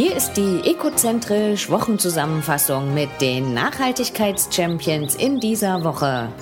Hier ist die Ekozentrisch Wochenzusammenfassung mit den Nachhaltigkeitschampions in dieser Woche.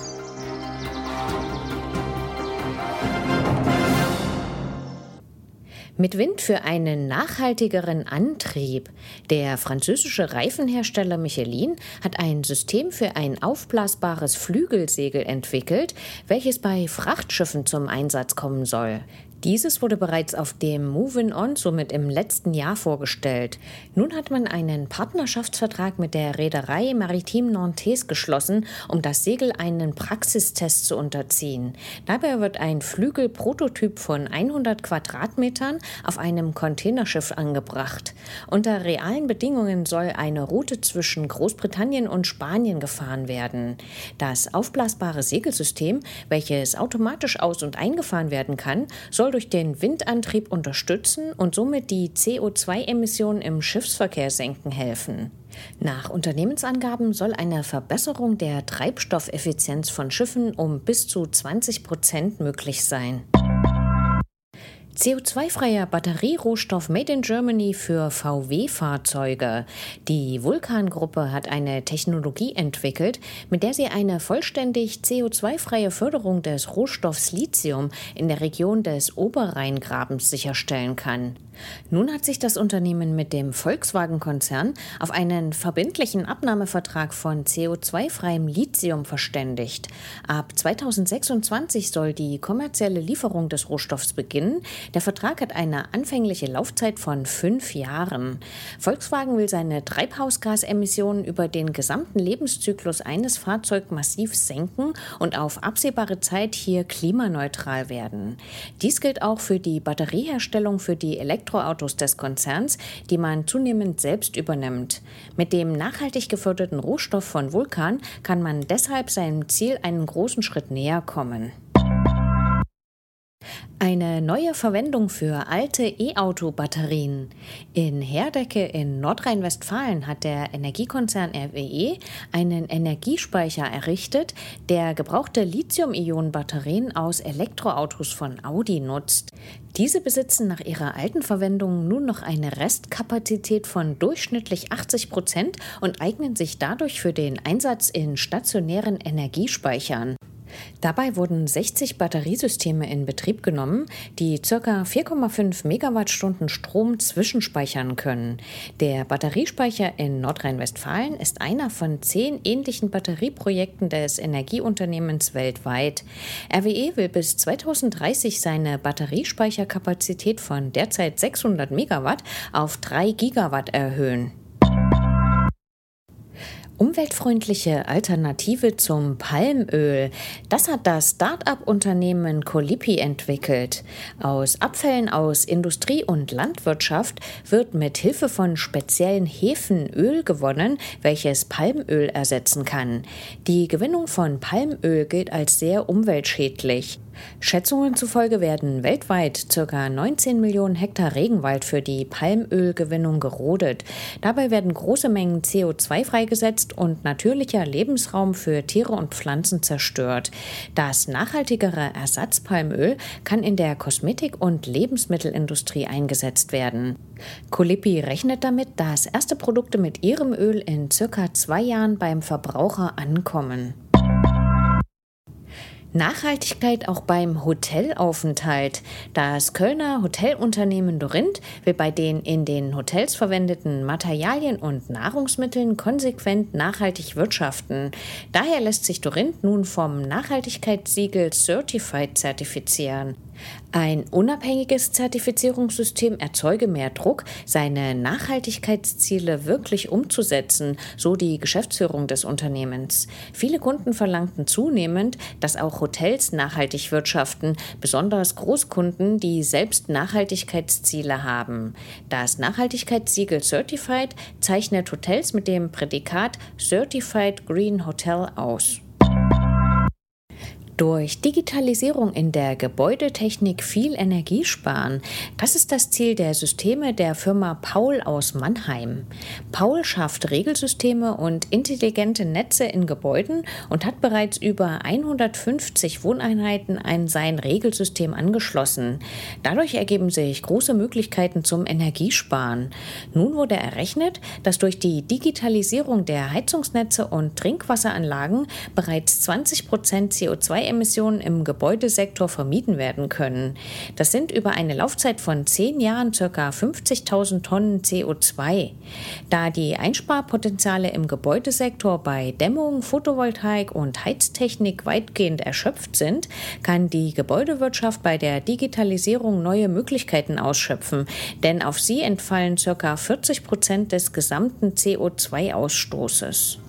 Mit Wind für einen nachhaltigeren Antrieb. Der französische Reifenhersteller Michelin hat ein System für ein aufblasbares Flügelsegel entwickelt, welches bei Frachtschiffen zum Einsatz kommen soll. Dieses wurde bereits auf dem Moving On somit im letzten Jahr vorgestellt. Nun hat man einen Partnerschaftsvertrag mit der Reederei Maritime Nantes geschlossen, um das Segel einen Praxistest zu unterziehen. Dabei wird ein Flügelprototyp von 100 Quadratmetern auf einem Containerschiff angebracht. Unter realen Bedingungen soll eine Route zwischen Großbritannien und Spanien gefahren werden. Das aufblasbare Segelsystem, welches automatisch aus- und eingefahren werden kann, soll soll durch den Windantrieb unterstützen und somit die CO2-Emissionen im Schiffsverkehr senken helfen. Nach Unternehmensangaben soll eine Verbesserung der Treibstoffeffizienz von Schiffen um bis zu 20 Prozent möglich sein. CO2-freier Batterierohstoff Made in Germany für VW-Fahrzeuge. Die Vulkan-Gruppe hat eine Technologie entwickelt, mit der sie eine vollständig CO2-freie Förderung des Rohstoffs Lithium in der Region des Oberrheingrabens sicherstellen kann. Nun hat sich das Unternehmen mit dem Volkswagen-Konzern auf einen verbindlichen Abnahmevertrag von CO2-freiem Lithium verständigt. Ab 2026 soll die kommerzielle Lieferung des Rohstoffs beginnen. Der Vertrag hat eine anfängliche Laufzeit von fünf Jahren. Volkswagen will seine Treibhausgasemissionen über den gesamten Lebenszyklus eines Fahrzeugs massiv senken und auf absehbare Zeit hier klimaneutral werden. Dies gilt auch für die Batterieherstellung für die Elektro Elektroautos des Konzerns, die man zunehmend selbst übernimmt. Mit dem nachhaltig geförderten Rohstoff von Vulkan kann man deshalb seinem Ziel einen großen Schritt näher kommen. Eine neue Verwendung für alte E-Auto-Batterien. In Herdecke in Nordrhein-Westfalen hat der Energiekonzern RWE einen Energiespeicher errichtet, der gebrauchte Lithium-Ionen-Batterien aus Elektroautos von Audi nutzt. Diese besitzen nach ihrer alten Verwendung nun noch eine Restkapazität von durchschnittlich 80 Prozent und eignen sich dadurch für den Einsatz in stationären Energiespeichern. Dabei wurden 60 Batteriesysteme in Betrieb genommen, die ca. 4,5 Megawattstunden Strom zwischenspeichern können. Der Batteriespeicher in Nordrhein-Westfalen ist einer von zehn ähnlichen Batterieprojekten des Energieunternehmens weltweit. RWE will bis 2030 seine Batteriespeicherkapazität von derzeit 600 Megawatt auf 3 Gigawatt erhöhen. Umweltfreundliche Alternative zum Palmöl. Das hat das Start-up-Unternehmen Colipi entwickelt. Aus Abfällen aus Industrie und Landwirtschaft wird mit Hilfe von speziellen Hefen Öl gewonnen, welches Palmöl ersetzen kann. Die Gewinnung von Palmöl gilt als sehr umweltschädlich. Schätzungen zufolge werden weltweit ca. 19 Millionen Hektar Regenwald für die Palmölgewinnung gerodet. Dabei werden große Mengen CO2 freigesetzt und natürlicher Lebensraum für Tiere und Pflanzen zerstört. Das nachhaltigere Ersatzpalmöl kann in der Kosmetik- und Lebensmittelindustrie eingesetzt werden. Colipi rechnet damit, dass erste Produkte mit ihrem Öl in circa zwei Jahren beim Verbraucher ankommen. Nachhaltigkeit auch beim Hotelaufenthalt. Das Kölner Hotelunternehmen Dorinth will bei den in den Hotels verwendeten Materialien und Nahrungsmitteln konsequent nachhaltig wirtschaften. Daher lässt sich Dorinth nun vom Nachhaltigkeitssiegel Certified zertifizieren. Ein unabhängiges Zertifizierungssystem erzeuge mehr Druck, seine Nachhaltigkeitsziele wirklich umzusetzen, so die Geschäftsführung des Unternehmens. Viele Kunden verlangten zunehmend, dass auch Hotels nachhaltig wirtschaften, besonders Großkunden, die selbst Nachhaltigkeitsziele haben. Das Nachhaltigkeitssiegel Certified zeichnet Hotels mit dem Prädikat Certified Green Hotel aus. Durch Digitalisierung in der Gebäudetechnik viel Energie sparen. Das ist das Ziel der Systeme der Firma Paul aus Mannheim. Paul schafft Regelsysteme und intelligente Netze in Gebäuden und hat bereits über 150 Wohneinheiten an sein Regelsystem angeschlossen. Dadurch ergeben sich große Möglichkeiten zum Energiesparen. Nun wurde errechnet, dass durch die Digitalisierung der Heizungsnetze und Trinkwasseranlagen bereits 20 Prozent CO2 CO2-Emissionen im Gebäudesektor vermieden werden können. Das sind über eine Laufzeit von zehn Jahren ca. 50.000 Tonnen CO2. Da die Einsparpotenziale im Gebäudesektor bei Dämmung, Photovoltaik und Heiztechnik weitgehend erschöpft sind, kann die Gebäudewirtschaft bei der Digitalisierung neue Möglichkeiten ausschöpfen, denn auf sie entfallen ca. 40 Prozent des gesamten CO2-Ausstoßes.